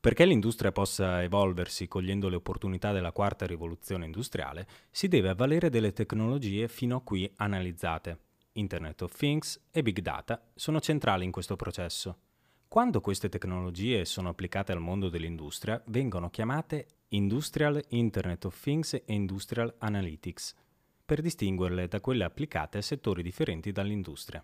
Perché l'industria possa evolversi cogliendo le opportunità della quarta rivoluzione industriale, si deve avvalere delle tecnologie fino a qui analizzate. Internet of Things e Big Data sono centrali in questo processo. Quando queste tecnologie sono applicate al mondo dell'industria, vengono chiamate Industrial Internet of Things e Industrial Analytics, per distinguerle da quelle applicate a settori differenti dall'industria.